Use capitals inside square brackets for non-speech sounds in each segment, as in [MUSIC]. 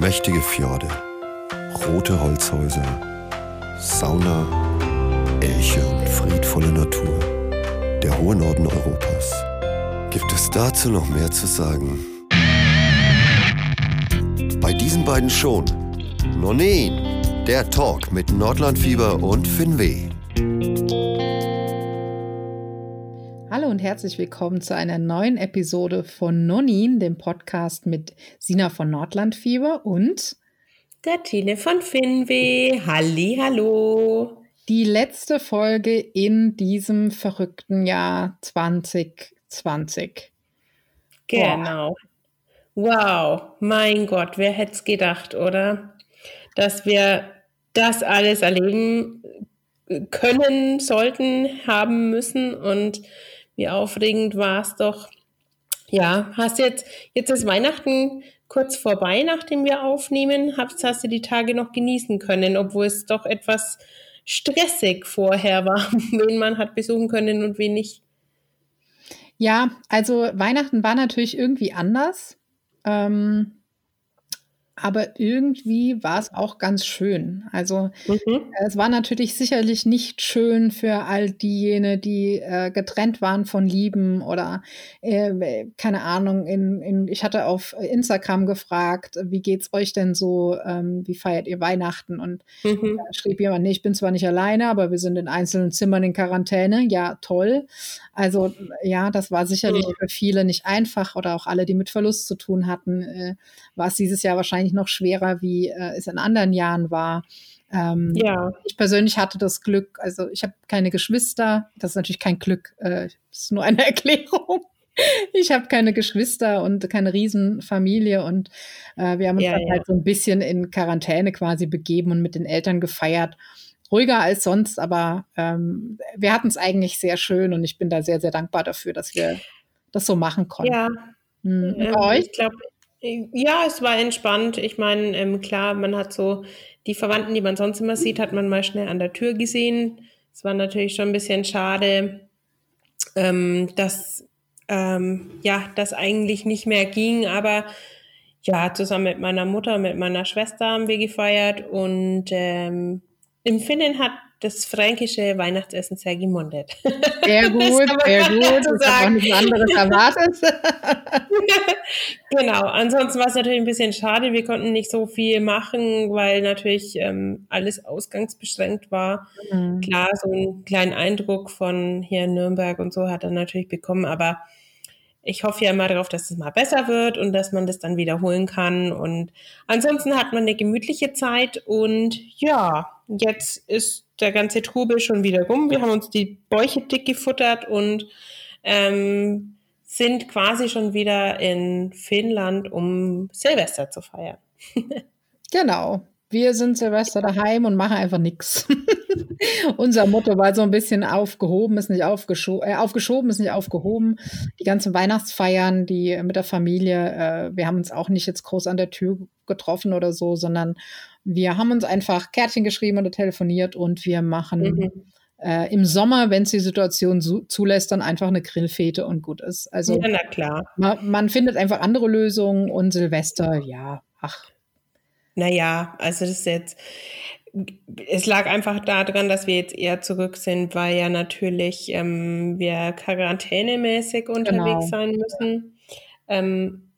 Mächtige Fjorde, rote Holzhäuser, Sauna, Elche und friedvolle Natur. Der hohe Norden Europas. Gibt es dazu noch mehr zu sagen? Bei diesen beiden schon. Nonin, der Talk mit Nordlandfieber und Finweh. Hallo und herzlich willkommen zu einer neuen Episode von Nonin, dem Podcast mit Sina von Nordlandfieber und der Tine von Finweh. Halli, hallo. Die letzte Folge in diesem verrückten Jahr 2020. Genau. Wow, mein Gott, wer hätte es gedacht, oder? Dass wir das alles erleben können, sollten, haben müssen und wie aufregend war es doch. Ja, hast jetzt, jetzt ist Weihnachten kurz vorbei, nachdem wir aufnehmen. Hast, hast du die Tage noch genießen können, obwohl es doch etwas stressig vorher war, [LAUGHS] wen man hat besuchen können und wen nicht. Ja, also Weihnachten war natürlich irgendwie anders. Ähm, aber irgendwie war es auch ganz schön. Also mhm. es war natürlich sicherlich nicht schön für all diejenigen, die äh, getrennt waren von Lieben oder äh, keine Ahnung. In, in, ich hatte auf Instagram gefragt, wie geht's euch denn so? Ähm, wie feiert ihr Weihnachten? Und mhm. da schrieb jemand, nee, ich bin zwar nicht alleine, aber wir sind in einzelnen Zimmern in Quarantäne. Ja, toll. Also ja, das war sicherlich mhm. für viele nicht einfach oder auch alle, die mit Verlust zu tun hatten, äh, war es dieses Jahr wahrscheinlich wahrscheinlich noch schwerer, wie äh, es in anderen Jahren war. Ähm, ja. Ich persönlich hatte das Glück, also ich habe keine Geschwister, das ist natürlich kein Glück, äh, das ist nur eine [LAUGHS] Erklärung. Ich habe keine Geschwister und keine Riesenfamilie und äh, wir haben uns ja, dann ja. halt so ein bisschen in Quarantäne quasi begeben und mit den Eltern gefeiert. Ruhiger als sonst, aber ähm, wir hatten es eigentlich sehr schön und ich bin da sehr, sehr dankbar dafür, dass wir das so machen konnten. Ja. Hm. Ähm, ich glaube, ja, es war entspannt. Ich meine, ähm, klar, man hat so die Verwandten, die man sonst immer sieht, hat man mal schnell an der Tür gesehen. Es war natürlich schon ein bisschen schade, ähm, dass ähm, ja, das eigentlich nicht mehr ging, aber ja, zusammen mit meiner Mutter, mit meiner Schwester haben wir gefeiert und ähm, im Finnen hat das fränkische Weihnachtsessen sehr gemundet. Sehr [LAUGHS] gut, sehr gut. Das habe auch nichts anderes erwartet. [LAUGHS] genau. Ansonsten war es natürlich ein bisschen schade. Wir konnten nicht so viel machen, weil natürlich ähm, alles ausgangsbeschränkt war. Mhm. Klar, so einen kleinen Eindruck von hier in Nürnberg und so hat er natürlich bekommen, aber ich hoffe ja immer darauf, dass es mal besser wird und dass man das dann wiederholen kann. Und ansonsten hat man eine gemütliche Zeit und ja, jetzt ist der ganze Trubel schon wieder rum. Wir haben uns die Bäuche dick gefuttert und ähm, sind quasi schon wieder in Finnland, um Silvester zu feiern. [LAUGHS] genau. Wir sind Silvester daheim und machen einfach nichts. [LAUGHS] Unser Motto war so ein bisschen aufgehoben, ist nicht aufgeschoben, äh, aufgeschoben, ist nicht aufgehoben. Die ganzen Weihnachtsfeiern, die mit der Familie, äh, wir haben uns auch nicht jetzt groß an der Tür getroffen oder so, sondern wir haben uns einfach Kärtchen geschrieben oder telefoniert und wir machen mhm. äh, im Sommer, wenn es die Situation zulässt, dann einfach eine Grillfete und gut ist. Also ja, na klar. Man, man findet einfach andere Lösungen und Silvester, ja, ach, naja, also das ist jetzt, es lag einfach daran, dass wir jetzt eher zurück sind, weil ja natürlich ähm, wir quarantänemäßig unterwegs genau. sein müssen. Ähm,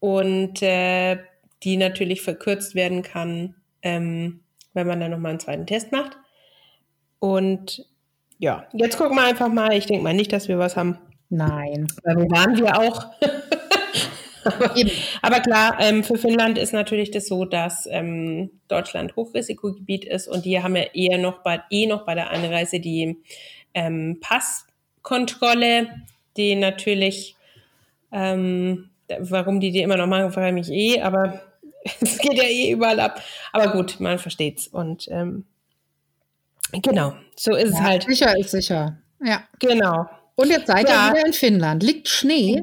und äh, die natürlich verkürzt werden kann, ähm, wenn man dann nochmal einen zweiten Test macht. Und ja, jetzt gucken wir einfach mal. Ich denke mal nicht, dass wir was haben. Nein. Weil waren wir auch. [LAUGHS] [LAUGHS] Aber klar, ähm, für Finnland ist natürlich das so, dass ähm, Deutschland Hochrisikogebiet ist und die haben ja eher noch bei, eh noch bei der Einreise die ähm, Passkontrolle, die natürlich, ähm, warum die die immer noch machen, frage ich mich eh, aber [LAUGHS] es geht ja eh überall ab. Aber gut, man versteht's und ähm, genau, so ist ja, es halt. Sicher ist sicher, ja. Genau. Und jetzt seid ja. ihr wieder in Finnland. Liegt Schnee?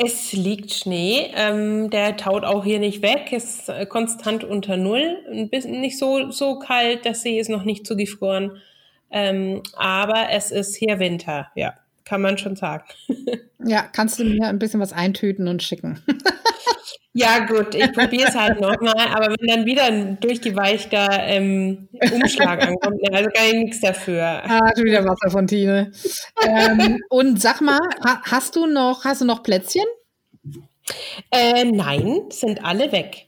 Es liegt Schnee, ähm, der taut auch hier nicht weg, ist äh, konstant unter Null, ein bisschen nicht so, so kalt, der See ist noch nicht zugefroren, ähm, aber es ist hier Winter, ja, kann man schon sagen. [LAUGHS] ja, kannst du mir ein bisschen was eintüten und schicken? [LAUGHS] Ja, gut, ich probiere es halt nochmal, aber wenn dann wieder ein durchgeweichter ähm, Umschlag ankommt, ne, also gar nichts dafür. Ah, schon wieder Wasserfontäne. ähm, und sag mal, hast du noch, hast du noch Plätzchen? Äh, nein, sind alle weg.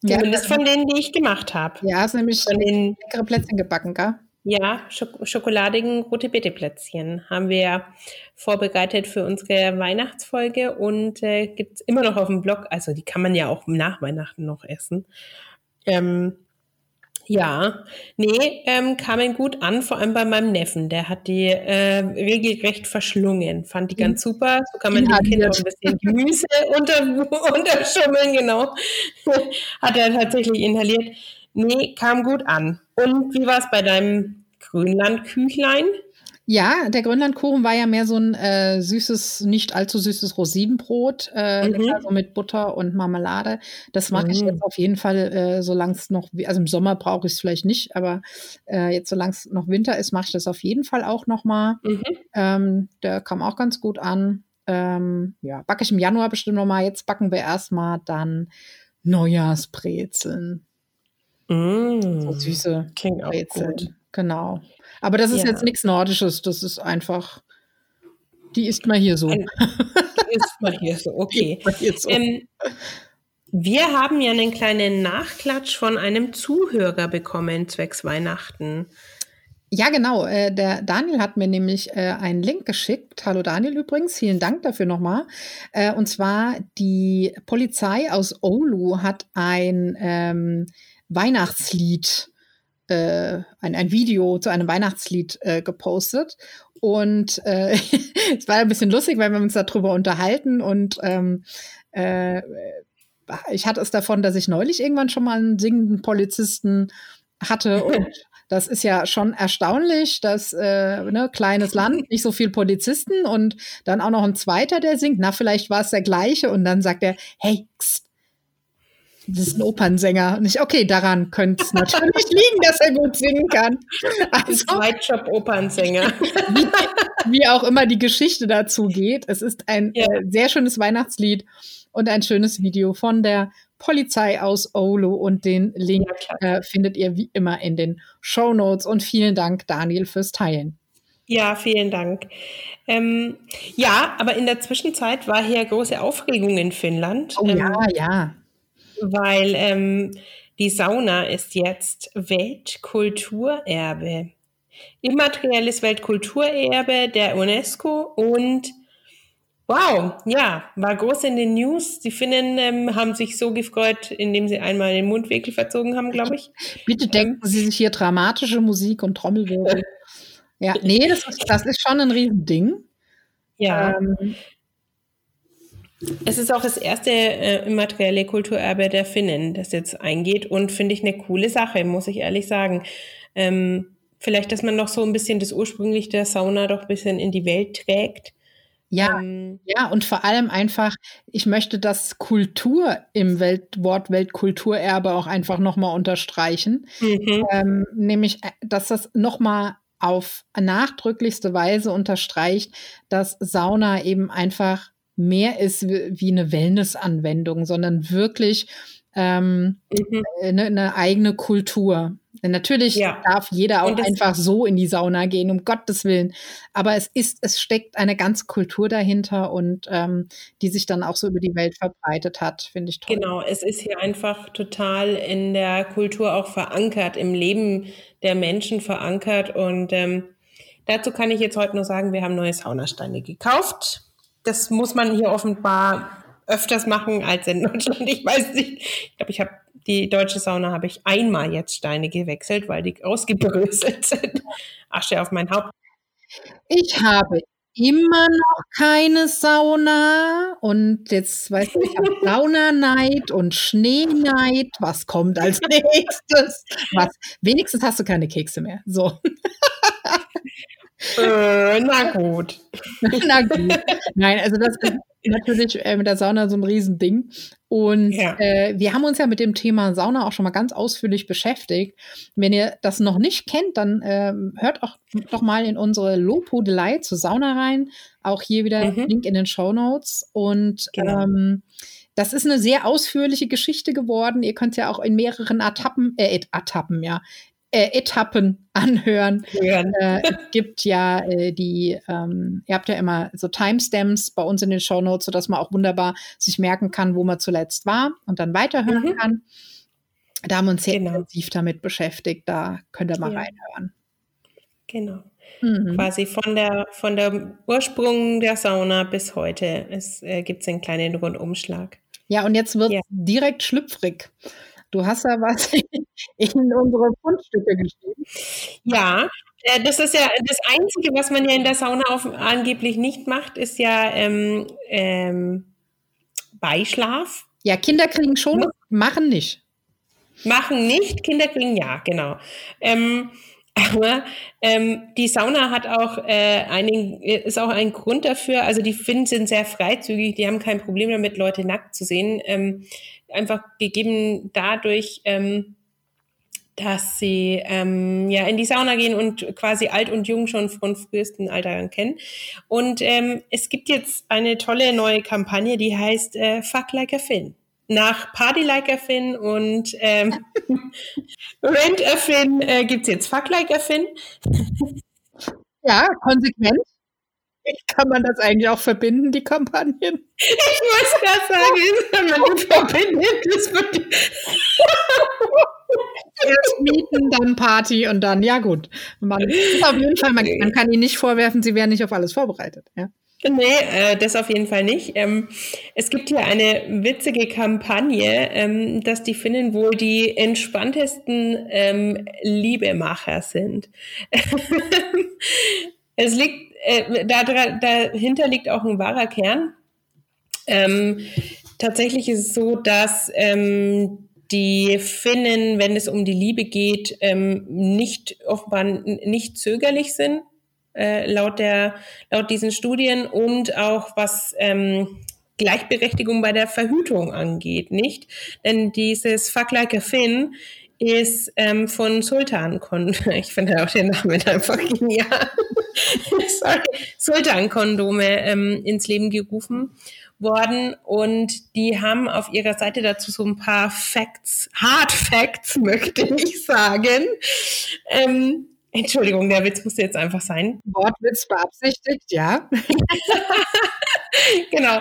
Zumindest ja, von denen, die ich gemacht habe. Ja, hast nämlich von den leckere Plätzchen gebacken, gell? Ja, Schok schokoladigen rote Beete Plätzchen haben wir vorbereitet für unsere Weihnachtsfolge und äh, gibt es immer noch auf dem Blog. Also die kann man ja auch nach Weihnachten noch essen. Ähm, ja, nee, ähm, kamen gut an, vor allem bei meinem Neffen. Der hat die äh, regelrecht verschlungen, fand die ganz super. So kann man den Kindern ein bisschen [LAUGHS] Gemüse unter, unterschummeln, genau. [LAUGHS] hat er tatsächlich inhaliert. Nee, kam gut an. Und wie war es bei deinem Grönlandküchlein? Ja, der Grönlandkuchen war ja mehr so ein äh, süßes, nicht allzu süßes Rosidenbrot, äh, mhm. also mit Butter und Marmelade. Das mag mhm. ich jetzt auf jeden Fall, äh, solange es noch, also im Sommer brauche ich es vielleicht nicht, aber äh, jetzt solange es noch Winter ist, mache ich das auf jeden Fall auch nochmal. Mhm. Ähm, der kam auch ganz gut an. Ähm, ja, backe ich im Januar bestimmt nochmal. Jetzt backen wir erstmal dann Neujahrsbrezeln. Mm. So süße Klingt Brezeln. Genau. Aber das ist ja. jetzt nichts Nordisches, das ist einfach, die ist mal [LAUGHS] hier so. die ist mal hier so, okay. So. Ähm, wir haben ja einen kleinen Nachklatsch von einem Zuhörer bekommen, zwecks Weihnachten. Ja, genau. Äh, der Daniel hat mir nämlich äh, einen Link geschickt. Hallo Daniel übrigens, vielen Dank dafür nochmal. Äh, und zwar die Polizei aus Oulu hat ein ähm, Weihnachtslied äh, ein, ein Video zu einem Weihnachtslied äh, gepostet. Und äh, [LAUGHS] es war ein bisschen lustig, weil wir uns darüber unterhalten und ähm, äh, ich hatte es davon, dass ich neulich irgendwann schon mal einen singenden Polizisten hatte [LAUGHS] und das ist ja schon erstaunlich, dass äh, ne, kleines Land, nicht so viel Polizisten und dann auch noch ein zweiter, der singt. Na, vielleicht war es der gleiche und dann sagt er, hey, pst, das ist ein Opernsänger. Und ich, okay, daran könnte es natürlich [LAUGHS] liegen, dass er gut singen kann. Also, Zweitjob-Opernsänger. Wie, wie, auch immer die Geschichte dazu geht. Es ist ein ja. äh, sehr schönes Weihnachtslied und ein schönes Video von der Polizei aus Oulu. Und den Link ja, äh, findet ihr wie immer in den Show Notes. Und vielen Dank, Daniel, fürs Teilen. Ja, vielen Dank. Ähm, ja, aber in der Zwischenzeit war hier große Aufregung in Finnland. Oh ähm, ja, ja weil ähm, die Sauna ist jetzt Weltkulturerbe. Immaterielles Weltkulturerbe der UNESCO und wow, ja, war groß in den News. Die Finnen ähm, haben sich so gefreut, indem sie einmal den Mundwinkel verzogen haben, glaube ich. [LAUGHS] Bitte denken Sie sich hier dramatische Musik und Trommelwirbel. [LAUGHS] ja, nee, das ist, das ist schon ein Riesending. Ja. Ähm, es ist auch das erste äh, immaterielle Kulturerbe der Finnen, das jetzt eingeht und finde ich eine coole Sache, muss ich ehrlich sagen. Ähm, vielleicht, dass man noch so ein bisschen das ursprünglich der Sauna doch ein bisschen in die Welt trägt. Ja, ähm, ja, und vor allem einfach, ich möchte das Kultur im Welt Wort Weltkulturerbe auch einfach nochmal unterstreichen. Mhm. Ähm, nämlich, äh, dass das nochmal auf nachdrücklichste Weise unterstreicht, dass Sauna eben einfach mehr ist wie eine Wellness-Anwendung, sondern wirklich ähm, mhm. eine, eine, eigene Kultur. Natürlich ja. darf jeder auch einfach so in die Sauna gehen, um Gottes Willen. Aber es ist, es steckt eine ganze Kultur dahinter und ähm, die sich dann auch so über die Welt verbreitet hat, finde ich toll. Genau, es ist hier einfach total in der Kultur auch verankert, im Leben der Menschen verankert. Und ähm, dazu kann ich jetzt heute nur sagen, wir haben neue Saunasteine gekauft das muss man hier offenbar öfters machen als in [LAUGHS] Deutschland. Ich weiß nicht. Ich glaube, ich habe die deutsche Sauna habe ich einmal jetzt Steine gewechselt, weil die ausgebröselt [LAUGHS] sind. Asche auf mein Haupt. Ich habe immer noch keine Sauna und jetzt weißt du, ich habe [LAUGHS] Saunaneid und Schneeneid. Was kommt als nächstes? Was? Wenigstens hast du keine Kekse mehr. So. [LAUGHS] Äh, na gut. [LAUGHS] na gut. Nein, also das ist natürlich äh, mit der Sauna so ein Riesending. Und ja. äh, wir haben uns ja mit dem Thema Sauna auch schon mal ganz ausführlich beschäftigt. Wenn ihr das noch nicht kennt, dann ähm, hört auch doch mal in unsere Lobhudelei zur Sauna rein. Auch hier wieder mhm. Link in den Show Notes. Und genau. ähm, das ist eine sehr ausführliche Geschichte geworden. Ihr könnt ja auch in mehreren Etappen, äh, Etappen, ja, äh, Etappen anhören. Äh, es gibt ja äh, die, ähm, ihr habt ja immer so Timestamps bei uns in den Show Notes, sodass man auch wunderbar sich merken kann, wo man zuletzt war und dann weiterhören mhm. kann. Da haben wir uns sehr genau. intensiv damit beschäftigt. Da könnt ihr mal ja. reinhören. Genau. Mhm. Quasi von der, von der Ursprung der Sauna bis heute es, äh, gibt es einen kleinen Rundumschlag. Ja, und jetzt wird es ja. direkt schlüpfrig. Du hast ja was [LAUGHS] in unsere Fundstücke geschrieben. Ja, äh, das ist ja das Einzige, was man ja in der Sauna auf, angeblich nicht macht, ist ja ähm, ähm, Beischlaf. Ja, Kinder kriegen schon, machen nicht. Machen nicht, Kinder kriegen ja, genau. Ähm, aber ähm, die Sauna hat auch äh, einen, ist auch ein Grund dafür. Also die Finnen sind sehr freizügig, die haben kein Problem damit, Leute nackt zu sehen. Ähm, einfach gegeben dadurch, ähm, dass sie ähm, ja in die Sauna gehen und quasi alt und jung schon von frühesten Alter kennen. Und ähm, es gibt jetzt eine tolle neue Kampagne, die heißt äh, Fuck Like a Finn nach Party Like a und ähm, [LAUGHS] Rent a äh, gibt es jetzt Fuck Like a. Ja, konsequent. Kann man das eigentlich auch verbinden, die Kampagnen? Ich muss gerade sagen, wenn man die verbindet, das wird. [LAUGHS] Erst Mieten, dann Party und dann, ja gut. Man, auf jeden Fall, man, man kann ihnen nicht vorwerfen, sie wären nicht auf alles vorbereitet. Ja. Nee, äh, das auf jeden Fall nicht. Ähm, es gibt hier eine witzige Kampagne, ähm, dass die Finnen wohl die entspanntesten ähm, Liebemacher sind. [LAUGHS] es liegt, äh, da, dahinter liegt auch ein wahrer Kern. Ähm, tatsächlich ist es so, dass ähm, die Finnen, wenn es um die Liebe geht, ähm, nicht offenbar nicht zögerlich sind äh, laut, der, laut diesen Studien und auch was ähm, Gleichberechtigung bei der Verhütung angeht, nicht? Denn dieses Fuck Like a Finn ist ähm, von Sultan Kondome, [LAUGHS] ich finde auch den Namen einfach genial, [LAUGHS] sorry, Sultan Kondome ähm, ins Leben gerufen worden und die haben auf ihrer Seite dazu so ein paar Facts, Hard Facts [LAUGHS] möchte ich sagen, ähm, Entschuldigung, der Witz musste jetzt einfach sein. Wortwitz beabsichtigt, ja. [LAUGHS] genau.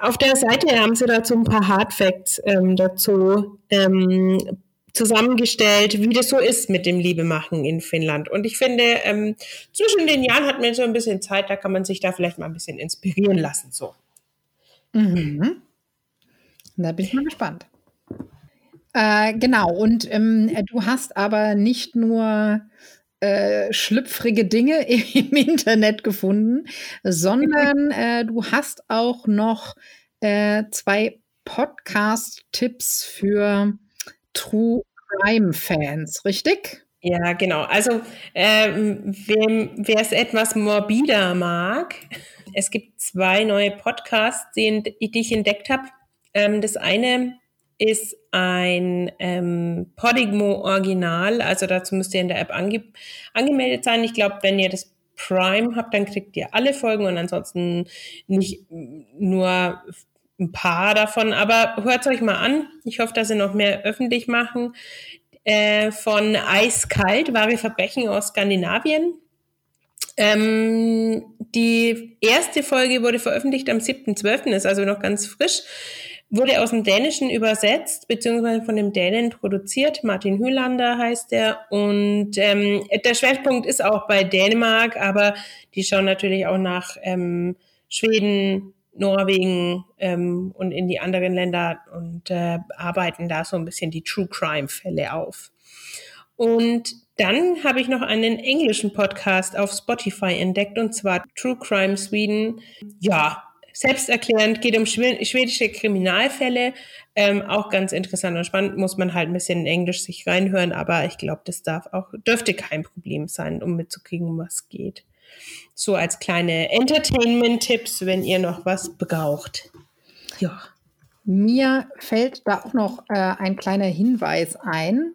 Auf der Seite haben sie dazu ein paar Hardfacts ähm, dazu ähm, zusammengestellt, wie das so ist mit dem Liebemachen in Finnland. Und ich finde, ähm, zwischen den Jahren hat man so ein bisschen Zeit, da kann man sich da vielleicht mal ein bisschen inspirieren lassen. So. Mhm. Da bin ich mal gespannt. Äh, genau, und ähm, du hast aber nicht nur äh, schlüpfrige Dinge [LAUGHS] im Internet gefunden, sondern [LAUGHS] äh, du hast auch noch äh, zwei Podcast-Tipps für True Crime-Fans, richtig? Ja, genau. Also ähm, wer es etwas morbider mag, es gibt zwei neue Podcasts, die, die ich entdeckt habe. Ähm, das eine ist ein ähm, Podimo Original, also dazu müsst ihr in der App ange angemeldet sein. Ich glaube, wenn ihr das Prime habt, dann kriegt ihr alle Folgen und ansonsten nicht nur ein paar davon. Aber hört euch mal an. Ich hoffe, dass sie noch mehr öffentlich machen. Äh, von Eiskalt, wahre Verbrechen aus Skandinavien. Ähm, die erste Folge wurde veröffentlicht am 7.12., ist also noch ganz frisch wurde aus dem Dänischen übersetzt, beziehungsweise von dem Dänen produziert. Martin Hülander heißt er. Und ähm, der Schwerpunkt ist auch bei Dänemark, aber die schauen natürlich auch nach ähm, Schweden, Norwegen ähm, und in die anderen Länder und äh, arbeiten da so ein bisschen die True Crime-Fälle auf. Und dann habe ich noch einen englischen Podcast auf Spotify entdeckt und zwar True Crime Sweden. Ja, selbsterklärend, geht um schwedische Kriminalfälle. Ähm, auch ganz interessant und spannend, muss man halt ein bisschen in Englisch sich reinhören, aber ich glaube, das darf auch, dürfte kein Problem sein, um mitzukriegen, um was geht. So als kleine Entertainment-Tipps, wenn ihr noch was braucht. Ja. Mir fällt da auch noch äh, ein kleiner Hinweis ein.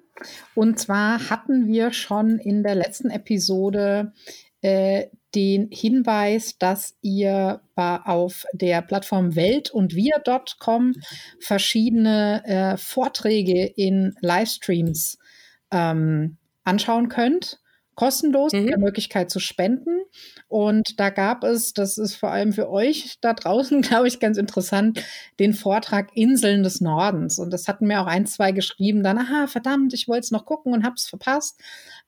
Und zwar hatten wir schon in der letzten Episode äh, den Hinweis, dass ihr auf der Plattform welt und wir.com verschiedene äh, Vorträge in Livestreams ähm, anschauen könnt kostenlos mhm. mit der Möglichkeit zu spenden. Und da gab es, das ist vor allem für euch da draußen, [LAUGHS] glaube ich, ganz interessant, den Vortrag Inseln des Nordens. Und das hatten mir auch ein, zwei geschrieben, dann, aha, verdammt, ich wollte es noch gucken und hab's verpasst.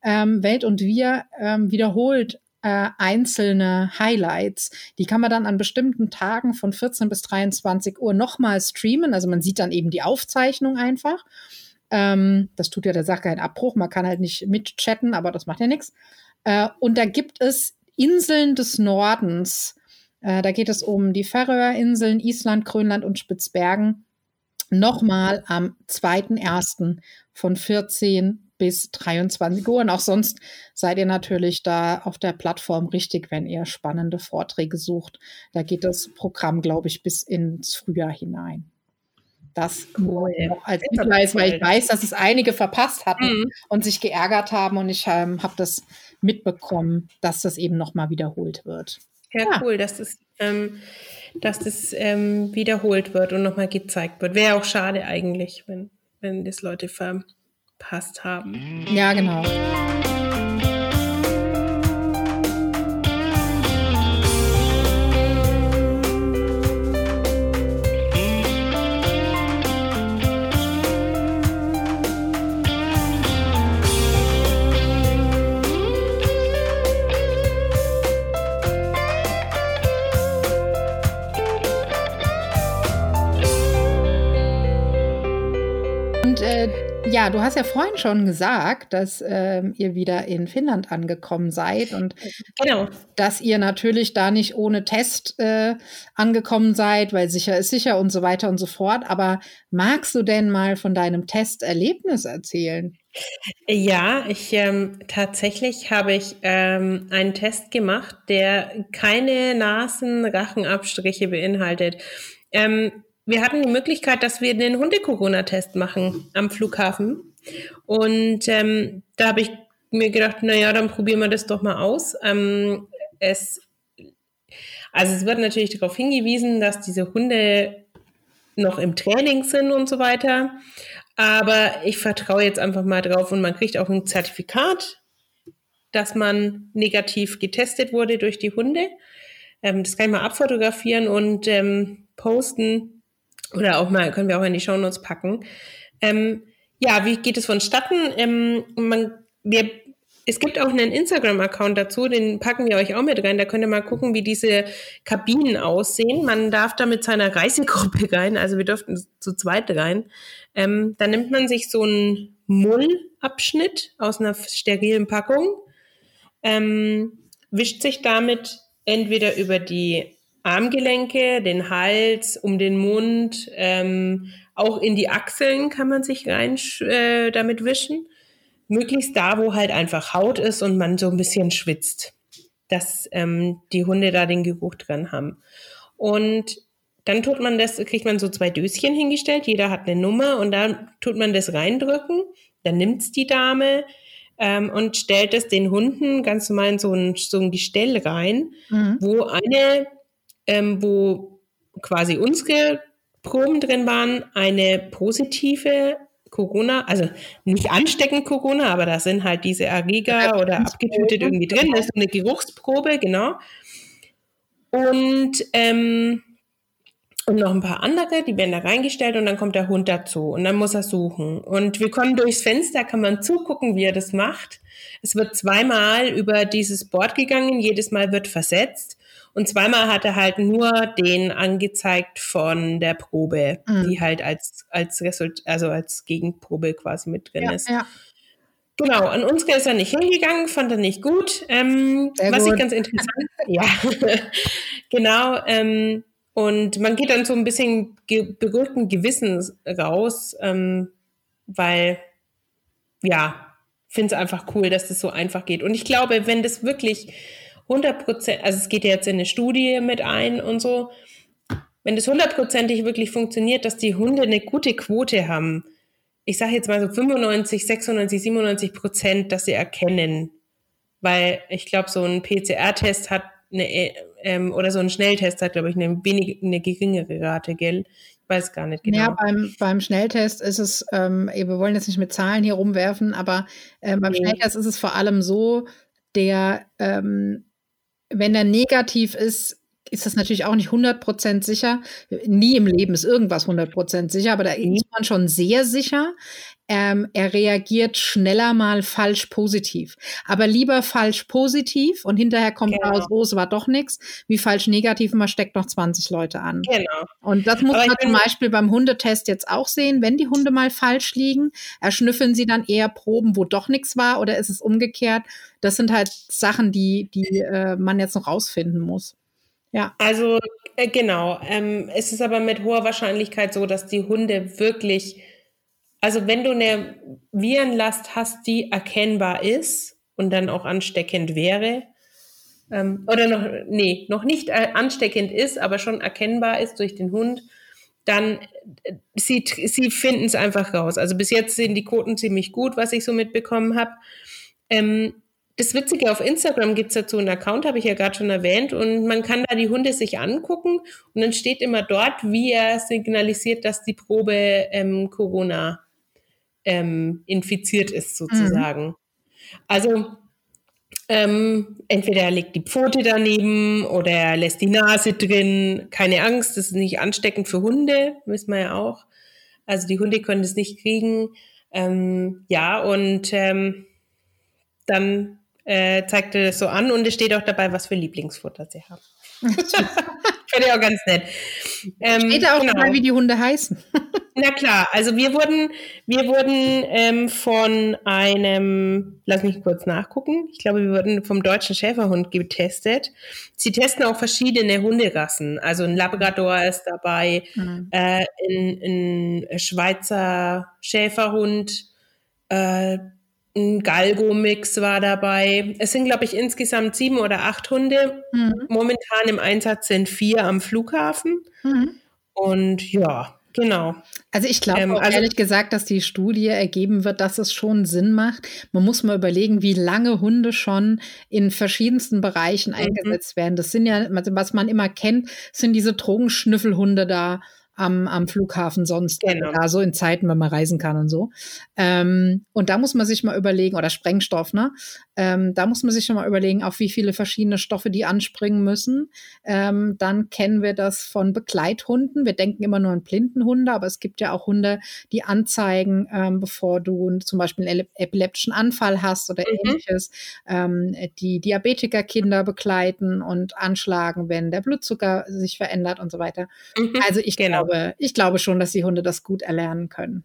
Ähm, Welt und wir ähm, wiederholt äh, einzelne Highlights. Die kann man dann an bestimmten Tagen von 14 bis 23 Uhr nochmal streamen. Also man sieht dann eben die Aufzeichnung einfach. Ähm, das tut ja der Sache keinen Abbruch. Man kann halt nicht mitchatten, aber das macht ja nichts. Äh, und da gibt es Inseln des Nordens. Äh, da geht es um die Färöerinseln, Island, Grönland und Spitzbergen. Nochmal am 2.1. von 14 bis 23 Uhr. Und auch sonst seid ihr natürlich da auf der Plattform richtig, wenn ihr spannende Vorträge sucht. Da geht das Programm, glaube ich, bis ins Frühjahr hinein das cool. noch als Hinweis, weil ich weiß, dass es einige verpasst hatten mhm. und sich geärgert haben und ich ähm, habe das mitbekommen, dass das eben nochmal wiederholt wird. Ja, ja, cool, dass das, ähm, dass das ähm, wiederholt wird und nochmal gezeigt wird. Wäre auch schade eigentlich, wenn, wenn das Leute verpasst haben. Ja, genau. Ja, du hast ja vorhin schon gesagt, dass ähm, ihr wieder in Finnland angekommen seid und genau. dass ihr natürlich da nicht ohne Test äh, angekommen seid, weil sicher ist sicher und so weiter und so fort. Aber magst du denn mal von deinem Testerlebnis erzählen? Ja, ich ähm, tatsächlich habe ich ähm, einen Test gemacht, der keine Nasen-Rachenabstriche beinhaltet. Ähm, wir hatten die Möglichkeit, dass wir den Hunde-Corona-Test machen am Flughafen. Und ähm, da habe ich mir gedacht, naja, dann probieren wir das doch mal aus. Ähm, es, also es wird natürlich darauf hingewiesen, dass diese Hunde noch im Training sind und so weiter. Aber ich vertraue jetzt einfach mal drauf und man kriegt auch ein Zertifikat, dass man negativ getestet wurde durch die Hunde. Ähm, das kann ich mal abfotografieren und ähm, posten oder auch mal, können wir auch in die Shownotes packen. Ähm, ja, wie geht es vonstatten? Ähm, man, wir, es gibt auch einen Instagram-Account dazu, den packen wir euch auch mit rein. Da könnt ihr mal gucken, wie diese Kabinen aussehen. Man darf da mit seiner Reisegruppe [LAUGHS] rein, also wir dürften zu zweit rein. Ähm, da nimmt man sich so einen Mullabschnitt aus einer sterilen Packung, ähm, wischt sich damit entweder über die Armgelenke, den Hals, um den Mund, ähm, auch in die Achseln kann man sich rein äh, damit wischen. Möglichst da, wo halt einfach Haut ist und man so ein bisschen schwitzt, dass ähm, die Hunde da den Geruch dran haben. Und dann tut man das, kriegt man so zwei Döschen hingestellt, jeder hat eine Nummer und dann tut man das reindrücken, dann nimmt's die Dame ähm, und stellt es den Hunden ganz normal in so ein, so ein Gestell rein, mhm. wo eine ähm, wo quasi unsere Proben drin waren, eine positive Corona, also nicht ansteckend Corona, aber da sind halt diese Erreger oder abgetötet irgendwie drin. Das ist eine Geruchsprobe, genau. Und, ähm, und noch ein paar andere, die werden da reingestellt und dann kommt der Hund dazu und dann muss er suchen. Und wir kommen durchs Fenster, kann man zugucken, wie er das macht. Es wird zweimal über dieses Board gegangen, jedes Mal wird versetzt. Und zweimal hat er halt nur den angezeigt von der Probe, mhm. die halt als, als Result, also als Gegenprobe quasi mit drin ja, ist. Ja. Genau, an uns ist er nicht hingegangen, fand er nicht gut. Ähm, was gut. ich ganz interessant, [LAUGHS] ja, genau. Ähm, und man geht dann so ein bisschen ge beruhigten Gewissens raus, ähm, weil, ja, finde es einfach cool, dass das so einfach geht. Und ich glaube, wenn das wirklich 100 Prozent, also es geht ja jetzt in eine Studie mit ein und so, wenn das hundertprozentig wirklich funktioniert, dass die Hunde eine gute Quote haben, ich sage jetzt mal so 95, 96, 97 Prozent, dass sie erkennen, weil ich glaube, so ein PCR-Test hat eine, ähm, oder so ein Schnelltest hat, glaube ich, eine, wenig, eine geringere Rate, gell? Ich weiß gar nicht genau. Ja, beim, beim Schnelltest ist es, ähm, wir wollen jetzt nicht mit Zahlen hier rumwerfen, aber äh, beim nee. Schnelltest ist es vor allem so, der, ähm, wenn er negativ ist, ist das natürlich auch nicht 100% sicher. Nie im Leben ist irgendwas 100% sicher, aber da mhm. ist man schon sehr sicher. Ähm, er reagiert schneller mal falsch positiv. Aber lieber falsch positiv und hinterher kommt genau. raus, oh, es war doch nichts, wie falsch negativ und man steckt noch 20 Leute an. Genau. Und das muss man zum Beispiel beim Hundetest jetzt auch sehen. Wenn die Hunde mal falsch liegen, erschnüffeln sie dann eher Proben, wo doch nichts war oder ist es umgekehrt? Das sind halt Sachen, die, die äh, man jetzt noch rausfinden muss. Ja. Also äh, genau. Ähm, es ist aber mit hoher Wahrscheinlichkeit so, dass die Hunde wirklich, also wenn du eine Virenlast hast, die erkennbar ist und dann auch ansteckend wäre, ähm, oder noch, nee, noch nicht äh, ansteckend ist, aber schon erkennbar ist durch den Hund, dann äh, sie, sie finden es einfach raus. Also bis jetzt sind die Quoten ziemlich gut, was ich so mitbekommen habe. Ähm, das Witzige, auf Instagram gibt es dazu einen Account, habe ich ja gerade schon erwähnt, und man kann da die Hunde sich angucken und dann steht immer dort, wie er signalisiert, dass die Probe ähm, Corona ähm, infiziert ist, sozusagen. Mhm. Also ähm, entweder er legt die Pfote daneben oder er lässt die Nase drin. Keine Angst, das ist nicht ansteckend für Hunde, wissen wir ja auch. Also die Hunde können das nicht kriegen. Ähm, ja, und ähm, dann äh, zeigt er das so an und es steht auch dabei, was für Lieblingsfutter sie haben. [LAUGHS] Finde ich auch ganz nett. Ähm, steht auch genau. dabei, wie die Hunde heißen. [LAUGHS] Na klar, also wir wurden, wir wurden ähm, von einem, lass mich kurz nachgucken, ich glaube, wir wurden vom deutschen Schäferhund getestet. Sie testen auch verschiedene Hunderassen, also ein Labrador ist dabei, mhm. äh, ein, ein Schweizer Schäferhund, äh, ein Galgo-Mix war dabei. Es sind, glaube ich, insgesamt sieben oder acht Hunde. Mhm. Momentan im Einsatz sind vier am Flughafen. Mhm. Und ja, genau. Also ich glaube ähm, also, ehrlich gesagt, dass die Studie ergeben wird, dass es schon Sinn macht. Man muss mal überlegen, wie lange Hunde schon in verschiedensten Bereichen mhm. eingesetzt werden. Das sind ja, was man immer kennt, sind diese Drogenschnüffelhunde da am, am Flughafen sonst, genau. da so in Zeiten, wenn man reisen kann und so. Ähm, und da muss man sich mal überlegen, oder Sprengstoff, ne? Ähm, da muss man sich schon mal überlegen, auf wie viele verschiedene Stoffe die anspringen müssen. Ähm, dann kennen wir das von Begleithunden. Wir denken immer nur an Blindenhunde, aber es gibt ja auch Hunde, die anzeigen, ähm, bevor du zum Beispiel einen epileptischen Anfall hast oder mhm. ähnliches, ähm, die Diabetikerkinder begleiten und anschlagen, wenn der Blutzucker sich verändert und so weiter. Mhm. Also ich genau glaube, ich glaube schon, dass die Hunde das gut erlernen können.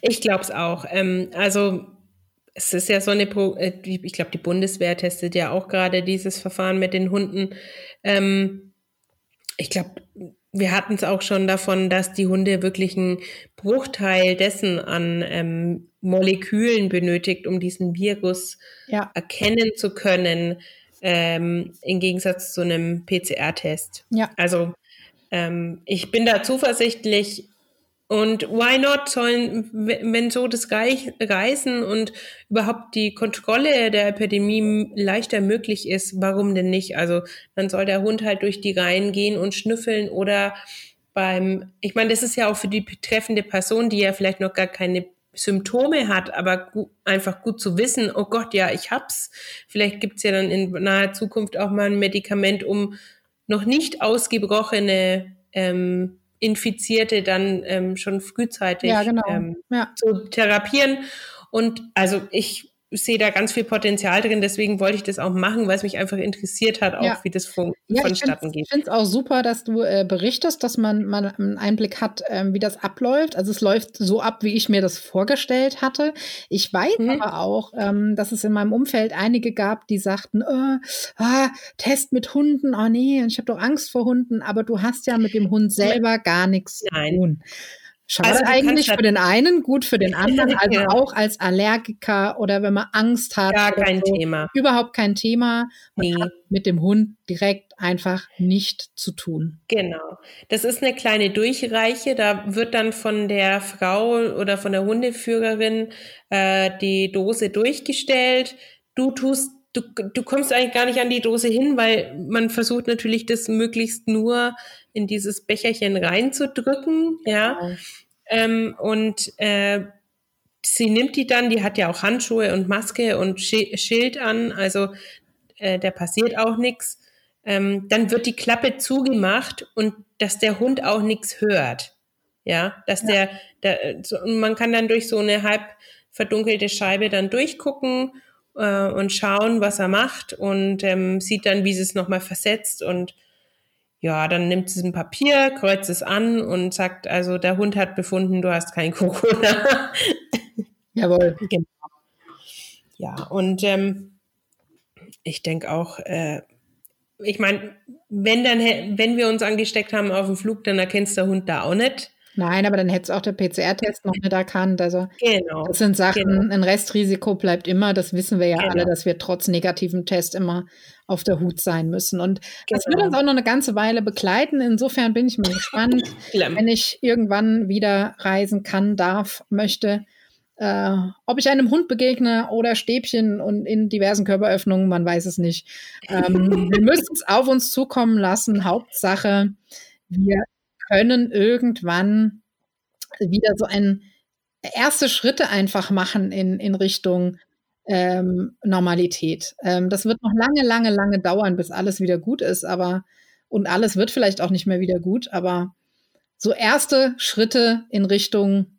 Ich glaube es auch. Ähm, also es ist ja so eine, Pro äh, ich glaube, die Bundeswehr testet ja auch gerade dieses Verfahren mit den Hunden. Ähm, ich glaube, wir hatten es auch schon davon, dass die Hunde wirklich einen Bruchteil dessen an ähm, Molekülen benötigt, um diesen Virus ja. erkennen zu können, ähm, im Gegensatz zu einem PCR-Test. Ja. Also ähm, ich bin da zuversichtlich. Und why not sollen, wenn so das Reisen und überhaupt die Kontrolle der Epidemie leichter möglich ist, warum denn nicht? Also dann soll der Hund halt durch die Reihen gehen und schnüffeln oder beim, ich meine, das ist ja auch für die betreffende Person, die ja vielleicht noch gar keine Symptome hat, aber gut, einfach gut zu wissen, oh Gott, ja, ich hab's. Vielleicht gibt's ja dann in naher Zukunft auch mal ein Medikament, um noch nicht ausgebrochene ähm, Infizierte dann ähm, schon frühzeitig ja, genau. ähm, ja. zu therapieren. Und also ich sehe da ganz viel Potenzial drin, deswegen wollte ich das auch machen, weil es mich einfach interessiert hat, auch ja. wie das fun ja, vonstatten geht. Ich finde es auch super, dass du äh, berichtest, dass man, man einen Einblick hat, äh, wie das abläuft. Also es läuft so ab, wie ich mir das vorgestellt hatte. Ich weiß mhm. aber auch, ähm, dass es in meinem Umfeld einige gab, die sagten, oh, ah, Test mit Hunden, oh nee, ich habe doch Angst vor Hunden, aber du hast ja mit dem Hund selber gar nichts zu tun. Schade also eigentlich für den einen, gut für den anderen, also ja. auch als Allergiker oder wenn man Angst hat. Gar kein so. Thema. Überhaupt kein Thema. Man nee. hat mit dem Hund direkt einfach nicht zu tun. Genau. Das ist eine kleine Durchreiche. Da wird dann von der Frau oder von der Hundeführerin äh, die Dose durchgestellt. du tust, du, du kommst eigentlich gar nicht an die Dose hin, weil man versucht natürlich, das möglichst nur in dieses Becherchen reinzudrücken, ja. Genau. Ähm, und äh, sie nimmt die dann, die hat ja auch Handschuhe und Maske und Schild an, also äh, der passiert auch nichts. Ähm, dann wird die Klappe zugemacht und dass der Hund auch nichts hört. Ja, dass ja. der, der so, man kann dann durch so eine halb verdunkelte Scheibe dann durchgucken äh, und schauen, was er macht und ähm, sieht dann, wie sie es nochmal versetzt und ja, dann nimmt sie ein Papier, kreuzt es an und sagt, also der Hund hat befunden, du hast kein [LAUGHS] Corona. Jawohl. Genau. Ja, und ähm, ich denke auch, äh, ich meine, wenn dann, wenn wir uns angesteckt haben auf dem Flug, dann erkennst der Hund da auch nicht. Nein, aber dann hätte es auch der PCR-Test noch nicht erkannt. Also genau, das sind Sachen, genau. ein Restrisiko bleibt immer, das wissen wir ja genau. alle, dass wir trotz negativem Test immer auf der Hut sein müssen. Und das wird uns genau. auch noch eine ganze Weile begleiten. Insofern bin ich mal gespannt, [LAUGHS] wenn ich irgendwann wieder reisen kann, darf, möchte. Äh, ob ich einem Hund begegne oder Stäbchen und in diversen Körperöffnungen, man weiß es nicht. Ähm, wir [LAUGHS] müssen es auf uns zukommen lassen. Hauptsache, wir können irgendwann wieder so ein erste Schritte einfach machen in, in Richtung ähm, Normalität. Ähm, das wird noch lange, lange, lange dauern, bis alles wieder gut ist, aber und alles wird vielleicht auch nicht mehr wieder gut, aber so erste Schritte in Richtung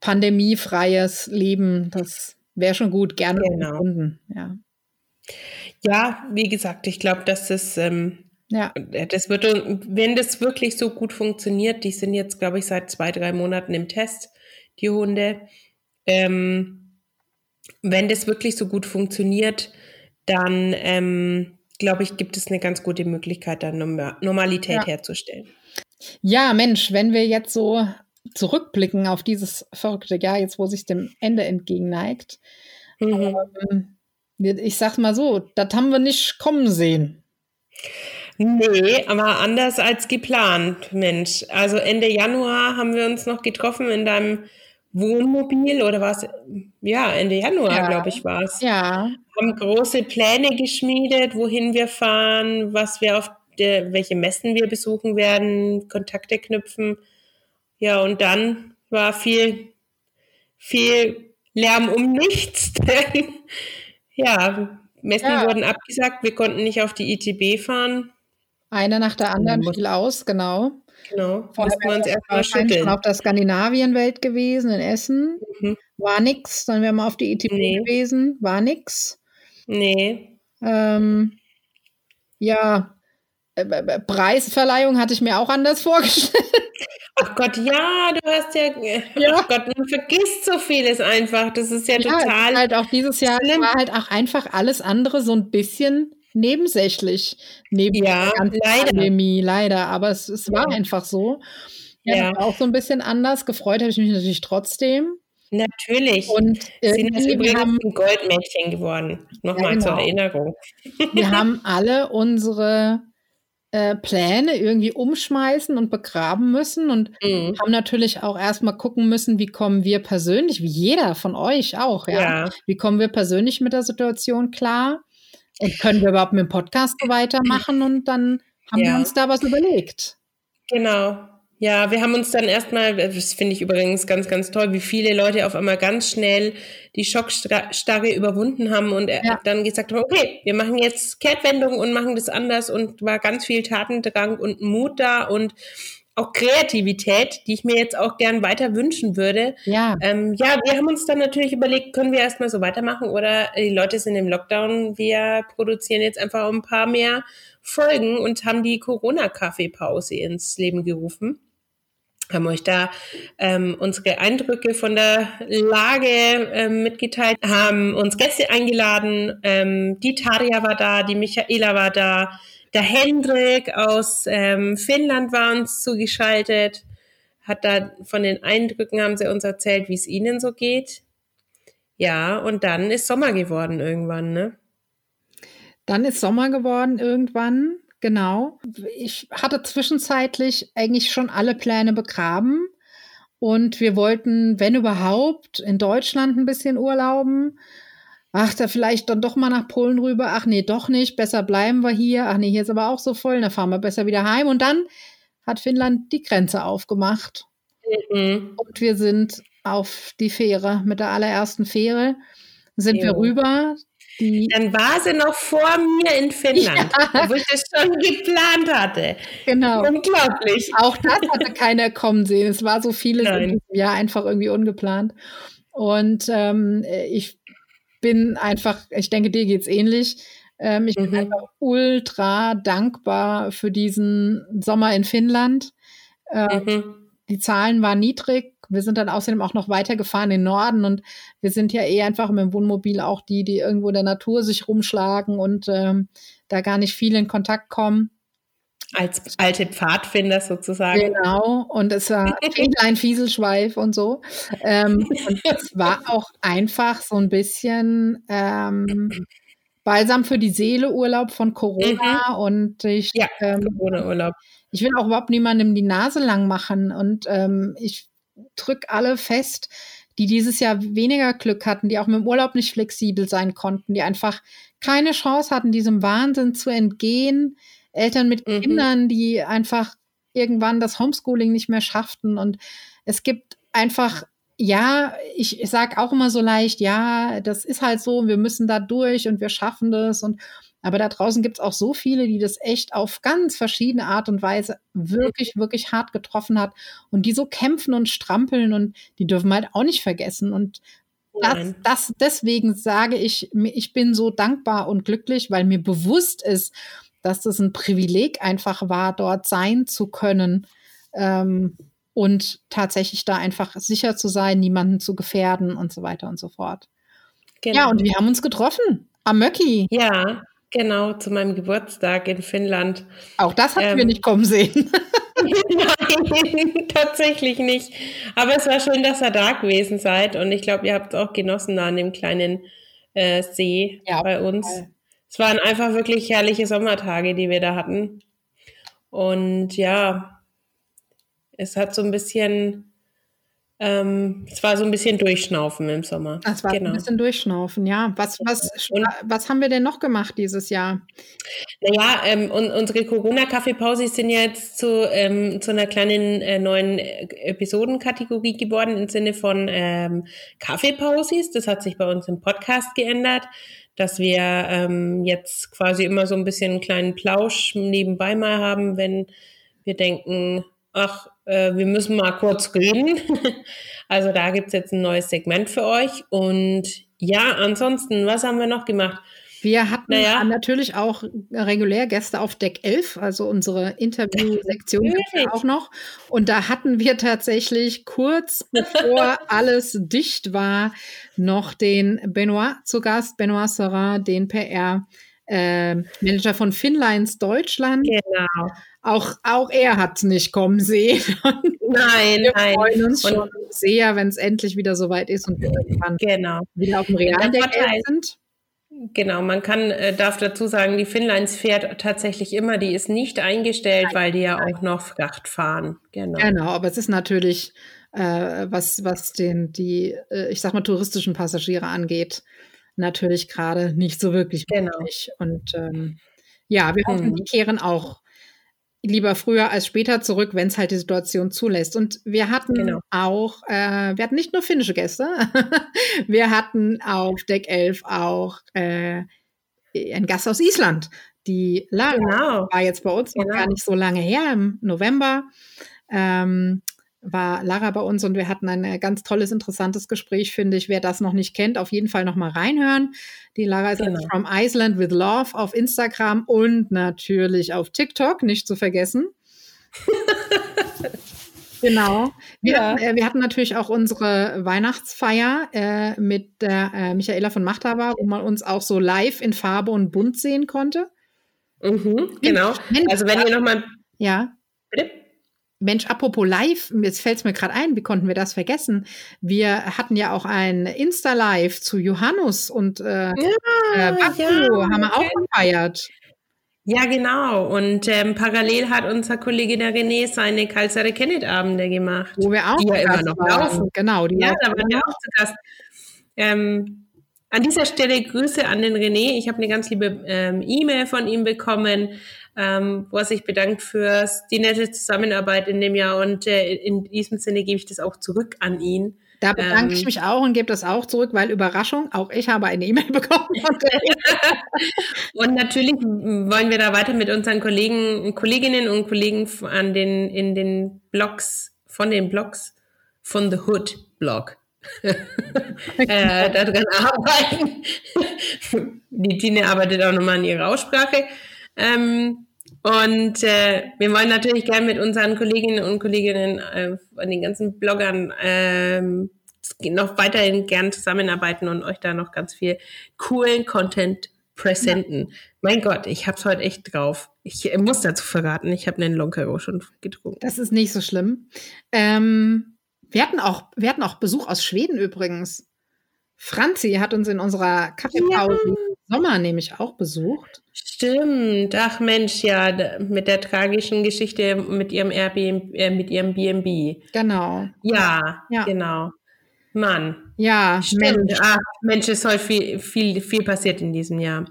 pandemiefreies Leben, das wäre schon gut, gerne genau. Ja. ja, wie gesagt, ich glaube, dass das ähm, ja. Äh, das wird, wenn das wirklich so gut funktioniert, die sind jetzt, glaube ich, seit zwei, drei Monaten im Test, die Hunde. Ähm, wenn das wirklich so gut funktioniert, dann ähm, glaube ich, gibt es eine ganz gute Möglichkeit, dann Normalität ja. herzustellen. Ja, Mensch, wenn wir jetzt so zurückblicken auf dieses verrückte Jahr, jetzt wo sich dem Ende entgegenneigt, mhm. ähm, ich sag mal so, das haben wir nicht kommen sehen. Nee, aber anders als geplant, Mensch. Also Ende Januar haben wir uns noch getroffen in deinem Wohnmobil oder was? Ja, Ende Januar, ja. glaube ich, war es. Ja. Haben große Pläne geschmiedet, wohin wir fahren, was wir auf der, welche Messen wir besuchen werden, Kontakte knüpfen. Ja, und dann war viel, viel Lärm um nichts. [LAUGHS] Ja, Messen ja. wurden abgesagt, wir konnten nicht auf die ITB fahren. Eine nach der anderen fiel aus, genau. Genau, Vorher wir uns erstmal schütteln. schon auf der Skandinavienwelt gewesen, in Essen. Mhm. War nix. Dann wären wir auf die ETB nee. gewesen. War nix. Nee. Ähm, ja, äh, Preisverleihung hatte ich mir auch anders [LAUGHS] vorgestellt. Ach Gott, ja, du hast ja, [LAUGHS] ja. Ach Gott, man vergisst so vieles einfach. Das ist ja, ja total. Halt auch dieses Jahr war halt auch einfach alles andere so ein bisschen nebensächlich neben ja, der leider. Pandemie, leider. Aber es, es war ja. einfach so. Ja, ja. auch so ein bisschen anders. Gefreut habe ich mich natürlich trotzdem. Natürlich. Und sind das übrigens haben, ein Goldmädchen geworden. Nochmal ja, genau. zur Erinnerung. Wir [LAUGHS] haben alle unsere äh, Pläne irgendwie umschmeißen und begraben müssen und mhm. haben natürlich auch erstmal gucken müssen, wie kommen wir persönlich, wie jeder von euch auch, ja? ja. Wie kommen wir persönlich mit der Situation klar? Und können wir überhaupt mit dem Podcast weitermachen? Und dann haben ja. wir uns da was überlegt. Genau. Ja, wir haben uns dann erstmal, das finde ich übrigens ganz, ganz toll, wie viele Leute auf einmal ganz schnell die Schockstarre überwunden haben und ja. dann gesagt haben, okay, wir machen jetzt Kehrtwendung und machen das anders und war ganz viel Tatendrang und Mut da und auch Kreativität, die ich mir jetzt auch gern weiter wünschen würde. Ja. Ähm, ja, wir haben uns dann natürlich überlegt, können wir erstmal so weitermachen oder die Leute sind im Lockdown, wir produzieren jetzt einfach ein paar mehr Folgen und haben die Corona-Kaffeepause ins Leben gerufen. Haben euch da ähm, unsere Eindrücke von der Lage ähm, mitgeteilt, haben uns Gäste eingeladen. Ähm, die Taria war da, die Michaela war da, der Hendrik aus ähm, Finnland war uns zugeschaltet, hat da von den Eindrücken haben sie uns erzählt, wie es ihnen so geht. Ja, und dann ist Sommer geworden irgendwann, ne? Dann ist Sommer geworden irgendwann, genau. Ich hatte zwischenzeitlich eigentlich schon alle Pläne begraben und wir wollten, wenn überhaupt, in Deutschland ein bisschen urlauben ach, da vielleicht dann doch mal nach Polen rüber, ach nee, doch nicht, besser bleiben wir hier, ach nee, hier ist aber auch so voll, dann fahren wir besser wieder heim. Und dann hat Finnland die Grenze aufgemacht. Mhm. Und wir sind auf die Fähre, mit der allerersten Fähre sind jo. wir rüber. Dann war sie noch vor mir in Finnland, [LAUGHS] ja. wo ich das schon geplant hatte. Genau. Unglaublich. Auch das hatte keiner kommen sehen. Es war so vieles Nein. in diesem Jahr einfach irgendwie ungeplant. Und ähm, ich bin einfach, ich denke, dir geht es ähnlich. Ähm, ich mhm. bin einfach ultra dankbar für diesen Sommer in Finnland. Ähm, mhm. Die Zahlen waren niedrig. Wir sind dann außerdem auch noch weitergefahren in den Norden und wir sind ja eh einfach mit dem Wohnmobil auch die, die irgendwo in der Natur sich rumschlagen und ähm, da gar nicht viel in Kontakt kommen. Als alte Pfadfinder sozusagen. Genau, und es war [LAUGHS] ein Fieselschweif und so. Ähm, und es war auch einfach so ein bisschen ähm, Balsam für die Seele Urlaub von Corona mhm. und ich ja, ähm, Corona-Urlaub. Ich will auch überhaupt niemandem die Nase lang machen und ähm, ich drücke alle fest, die dieses Jahr weniger Glück hatten, die auch mit dem Urlaub nicht flexibel sein konnten, die einfach keine Chance hatten, diesem Wahnsinn zu entgehen. Eltern mit mhm. Kindern, die einfach irgendwann das Homeschooling nicht mehr schafften. Und es gibt einfach, ja, ich, ich sage auch immer so leicht, ja, das ist halt so, wir müssen da durch und wir schaffen das. Und aber da draußen gibt es auch so viele, die das echt auf ganz verschiedene Art und Weise wirklich, wirklich hart getroffen hat und die so kämpfen und strampeln und die dürfen halt auch nicht vergessen. Und das, das, deswegen sage ich, ich bin so dankbar und glücklich, weil mir bewusst ist, dass das ein Privileg einfach war, dort sein zu können ähm, und tatsächlich da einfach sicher zu sein, niemanden zu gefährden und so weiter und so fort. Genau. Ja, und wir haben uns getroffen am Möcki. Ja, Genau, zu meinem Geburtstag in Finnland. Auch das hatten ähm, wir nicht kommen sehen. [LAUGHS] [LAUGHS] Nein, tatsächlich nicht. Aber es war schön, dass ihr da gewesen seid und ich glaube, ihr habt es auch genossen da an dem kleinen äh, See ja, bei uns. Fall. Es waren einfach wirklich herrliche Sommertage, die wir da hatten. Und ja, es hat so ein bisschen ähm, es war so ein bisschen Durchschnaufen im Sommer. Es war genau. ein bisschen Durchschnaufen, ja. Was, was, was haben wir denn noch gemacht dieses Jahr? Naja, ähm, und, unsere Corona-Kaffeepausis sind jetzt zu, ähm, zu einer kleinen äh, neuen Episodenkategorie geworden im Sinne von ähm, Kaffeepausis. Das hat sich bei uns im Podcast geändert, dass wir ähm, jetzt quasi immer so ein bisschen einen kleinen Plausch nebenbei mal haben, wenn wir denken, ach, äh, wir müssen mal kurz reden. [LAUGHS] also da gibt es jetzt ein neues Segment für euch. Und ja, ansonsten, was haben wir noch gemacht? Wir hatten naja. natürlich auch regulär Gäste auf Deck 11, also unsere Interviewsektion auch noch. Und da hatten wir tatsächlich kurz [LAUGHS] bevor alles dicht war, noch den Benoit zu Gast, Benoit Serra, den PR. Äh, Manager von Finlines Deutschland. Genau. Auch, auch er hat es nicht kommen sehen. [LAUGHS] nein, wir nein. freuen uns und schon sehr, wenn es endlich wieder soweit ist und wir genau. wieder auf dem realen Deck sind. Genau, man kann, äh, darf dazu sagen, die Finnlines fährt tatsächlich immer, die ist nicht eingestellt, weil die ja auch noch Fracht fahren. Genau. Genau, aber es ist natürlich, äh, was, was den, die, äh, ich sag mal, touristischen Passagiere angeht, natürlich gerade nicht so wirklich genau. möglich. Und ähm, ja, wir hoffen, hm. die kehren auch lieber früher als später zurück, wenn es halt die Situation zulässt. Und wir hatten genau. auch, äh, wir hatten nicht nur finnische Gäste, [LAUGHS] wir hatten auf Deck 11 auch äh, einen Gast aus Island. Die Lara genau. war jetzt bei uns genau. noch gar nicht so lange her, im November. Ähm, war Lara bei uns und wir hatten ein äh, ganz tolles, interessantes Gespräch, finde ich. Wer das noch nicht kennt, auf jeden Fall noch mal reinhören. Die Lara ist genau. from Iceland with Love auf Instagram und natürlich auf TikTok, nicht zu vergessen. [LAUGHS] genau. Wir, ja. hatten, äh, wir, hatten, natürlich auch unsere Weihnachtsfeier äh, mit der äh, Michaela von Machthaber, wo man uns auch so live in Farbe und bunt sehen konnte. Mhm, genau. Also wenn ihr noch mal ja. Bitte? Mensch, apropos live, jetzt fällt es mir gerade ein, wie konnten wir das vergessen? Wir hatten ja auch ein Insta-Live zu Johannes und äh, ja, äh, Baku, ja, haben wir auch gefeiert. Ja, genau. Und ähm, parallel hat unser Kollege der René seine Kalsare Kenneth-Abende gemacht. Wo wir auch die ja immer noch waren. laufen. Genau, die ja, da waren wir auch zu Gast. Ähm, an dieser Stelle Grüße an den René. Ich habe eine ganz liebe ähm, E-Mail von ihm bekommen, ähm, wo er sich bedankt für die nette Zusammenarbeit in dem Jahr. Und äh, in diesem Sinne gebe ich das auch zurück an ihn. Da bedanke ähm, ich mich auch und gebe das auch zurück, weil Überraschung, auch ich habe eine E-Mail [LAUGHS] bekommen. [LAUGHS] und natürlich wollen wir da weiter mit unseren Kollegen, Kolleginnen und Kollegen an den, in den Blogs, von den Blogs von The Hood Blog [LAUGHS] äh, daran arbeiten. Die Tine arbeitet auch nochmal an ihrer Aussprache. Ähm, und äh, wir wollen natürlich gerne mit unseren Kolleginnen und Kolleginnen äh, an den ganzen Bloggern ähm, noch weiterhin gern zusammenarbeiten und euch da noch ganz viel coolen Content präsenten. Ja. Mein Gott, ich hab's heute echt drauf. Ich muss dazu verraten, ich habe einen Lonkero schon getrunken. Das ist nicht so schlimm. Ähm, wir hatten auch, wir hatten auch Besuch aus Schweden übrigens. Franzi hat uns in unserer Kaffeepause ja. Sommer nämlich auch besucht. Stimmt. Ach Mensch, ja, mit der tragischen Geschichte mit ihrem Airbnb, äh, mit ihrem B&B. Genau. Ja, ja, genau. Mann. Ja, Stimmt. Mensch. Ach, Mensch, es soll viel, viel, viel passiert in diesem Jahr.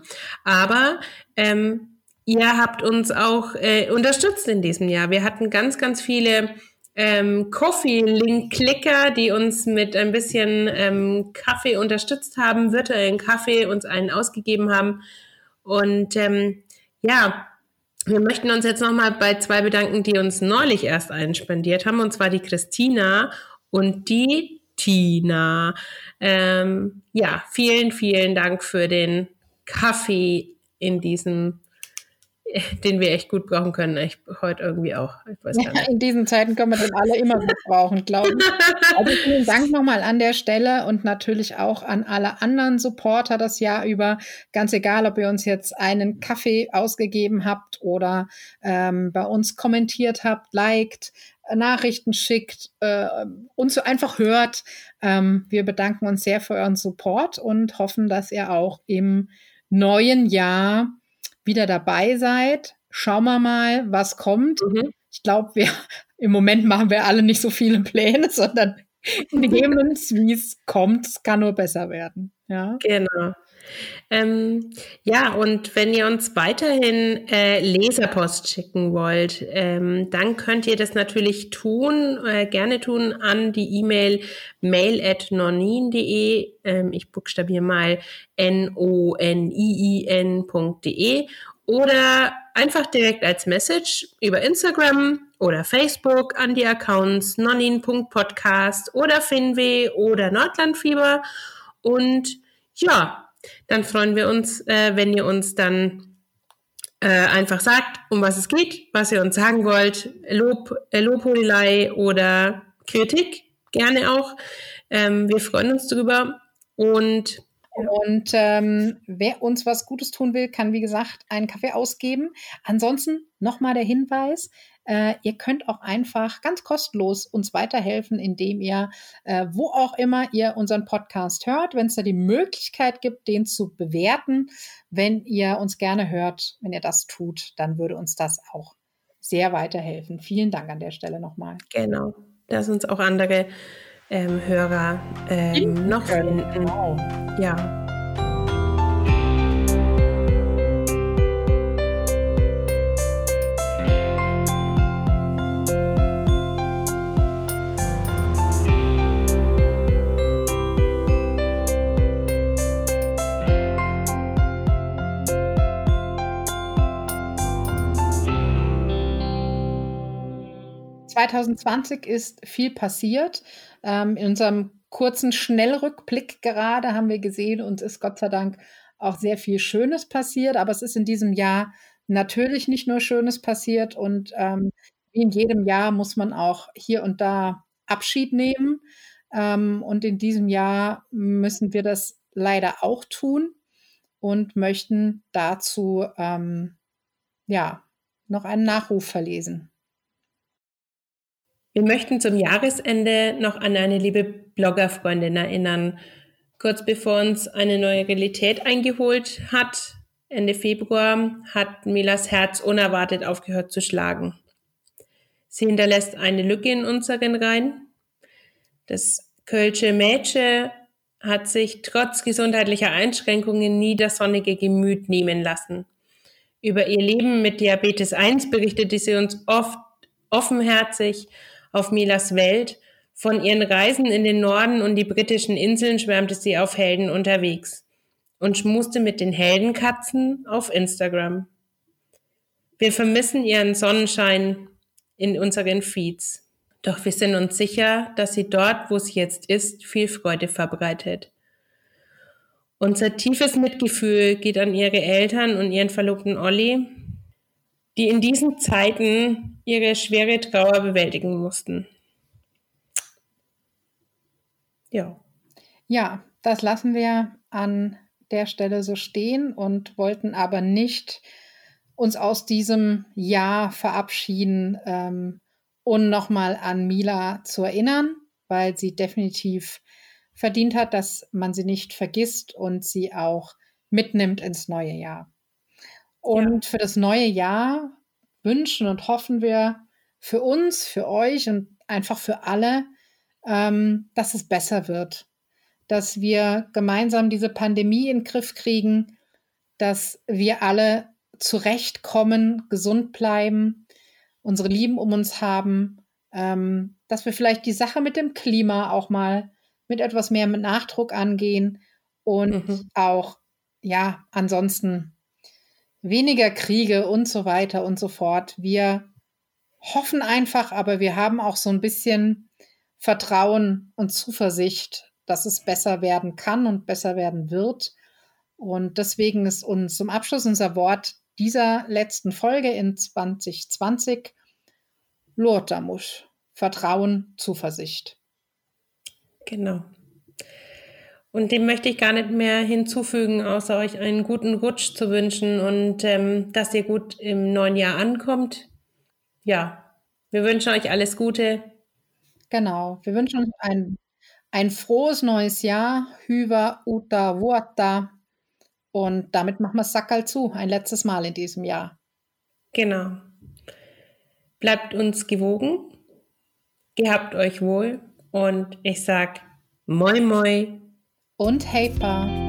Aber ähm, ihr habt uns auch äh, unterstützt in diesem Jahr. Wir hatten ganz, ganz viele ähm, Coffee-Link-Klicker, die uns mit ein bisschen ähm, Kaffee unterstützt haben, virtuellen Kaffee uns einen ausgegeben haben. Und ähm, ja, wir möchten uns jetzt nochmal bei zwei bedanken, die uns neulich erst einen spendiert haben, und zwar die Christina und die Tina. Ähm, ja, vielen, vielen Dank für den Kaffee in diesem [LAUGHS] den wir echt gut brauchen können. Ich heute irgendwie auch. Ja, in diesen Zeiten können wir den alle immer gut brauchen, glaube ich. Also vielen Dank [LAUGHS] nochmal an der Stelle und natürlich auch an alle anderen Supporter das Jahr über. Ganz egal, ob ihr uns jetzt einen Kaffee ausgegeben habt oder ähm, bei uns kommentiert habt, liked, Nachrichten schickt, äh, uns einfach hört. Ähm, wir bedanken uns sehr für euren Support und hoffen, dass ihr auch im neuen Jahr wieder dabei seid. Schauen wir mal, was kommt. Mhm. Ich glaube, wir im Moment machen wir alle nicht so viele Pläne, [LAUGHS] sondern [LAUGHS] nehmen es, wie es kommt. Es kann nur besser werden. Ja. Genau. Ähm, ja, und wenn ihr uns weiterhin äh, Leserpost schicken wollt, ähm, dann könnt ihr das natürlich tun, äh, gerne tun an die E-Mail mail at nonin.de. Ähm, ich buchstabiere mal n-o-n-i-i-n.de oder einfach direkt als Message über Instagram oder Facebook an die Accounts nonin.podcast oder Finwe oder Nordlandfieber. Und ja, dann freuen wir uns, äh, wenn ihr uns dann äh, einfach sagt, um was es geht, was ihr uns sagen wollt, Lob, äh, Lobhudelei oder Kritik, gerne auch. Ähm, wir freuen uns drüber und und ähm, wer uns was Gutes tun will, kann wie gesagt einen Kaffee ausgeben. Ansonsten nochmal der Hinweis, äh, ihr könnt auch einfach ganz kostenlos uns weiterhelfen, indem ihr, äh, wo auch immer ihr unseren Podcast hört, wenn es da die Möglichkeit gibt, den zu bewerten. Wenn ihr uns gerne hört, wenn ihr das tut, dann würde uns das auch sehr weiterhelfen. Vielen Dank an der Stelle nochmal. Genau, dass uns auch andere ähm, Hörer ähm, noch finden. Genau. Ja. 2020 ist viel passiert. Ähm, in unserem kurzen Schnellrückblick gerade haben wir gesehen, uns ist Gott sei Dank auch sehr viel Schönes passiert, aber es ist in diesem Jahr natürlich nicht nur Schönes passiert und ähm, wie in jedem Jahr muss man auch hier und da Abschied nehmen. Ähm, und in diesem Jahr müssen wir das leider auch tun und möchten dazu ähm, ja noch einen Nachruf verlesen. Wir möchten zum Jahresende noch an eine liebe Bloggerfreundin erinnern. Kurz bevor uns eine neue Realität eingeholt hat, Ende Februar, hat Milas Herz unerwartet aufgehört zu schlagen. Sie hinterlässt eine Lücke in unseren Reihen. Das Kölsche Mädchen hat sich trotz gesundheitlicher Einschränkungen nie das sonnige Gemüt nehmen lassen. Über ihr Leben mit Diabetes 1 berichtete sie uns oft offenherzig auf Milas Welt. Von ihren Reisen in den Norden und die britischen Inseln schwärmte sie auf Helden unterwegs und schmuste mit den Heldenkatzen auf Instagram. Wir vermissen ihren Sonnenschein in unseren Feeds. Doch wir sind uns sicher, dass sie dort, wo sie jetzt ist, viel Freude verbreitet. Unser tiefes Mitgefühl geht an ihre Eltern und ihren Verlobten Olli, die in diesen Zeiten ihre schwere Trauer bewältigen mussten. Ja. Ja, das lassen wir an der Stelle so stehen und wollten aber nicht uns aus diesem Jahr verabschieden, ähm, und nochmal an Mila zu erinnern, weil sie definitiv verdient hat, dass man sie nicht vergisst und sie auch mitnimmt ins neue Jahr. Und ja. für das neue Jahr wünschen und hoffen wir für uns, für euch und einfach für alle, ähm, dass es besser wird, dass wir gemeinsam diese Pandemie in den Griff kriegen, dass wir alle zurechtkommen, gesund bleiben, unsere Lieben um uns haben, ähm, dass wir vielleicht die Sache mit dem Klima auch mal mit etwas mehr mit Nachdruck angehen und mhm. auch, ja, ansonsten weniger Kriege und so weiter und so fort. Wir hoffen einfach, aber wir haben auch so ein bisschen Vertrauen und Zuversicht, dass es besser werden kann und besser werden wird. Und deswegen ist uns zum Abschluss unser Wort dieser letzten Folge in 2020 Lortamusch. Vertrauen, Zuversicht. Genau. Und dem möchte ich gar nicht mehr hinzufügen, außer euch einen guten Rutsch zu wünschen und ähm, dass ihr gut im neuen Jahr ankommt. Ja, wir wünschen euch alles Gute. Genau, wir wünschen uns ein, ein frohes neues Jahr. Hüva uta vuota. Und damit machen wir Sackerl zu, ein letztes Mal in diesem Jahr. Genau. Bleibt uns gewogen, gehabt euch wohl und ich sag Moi Moi und Pa.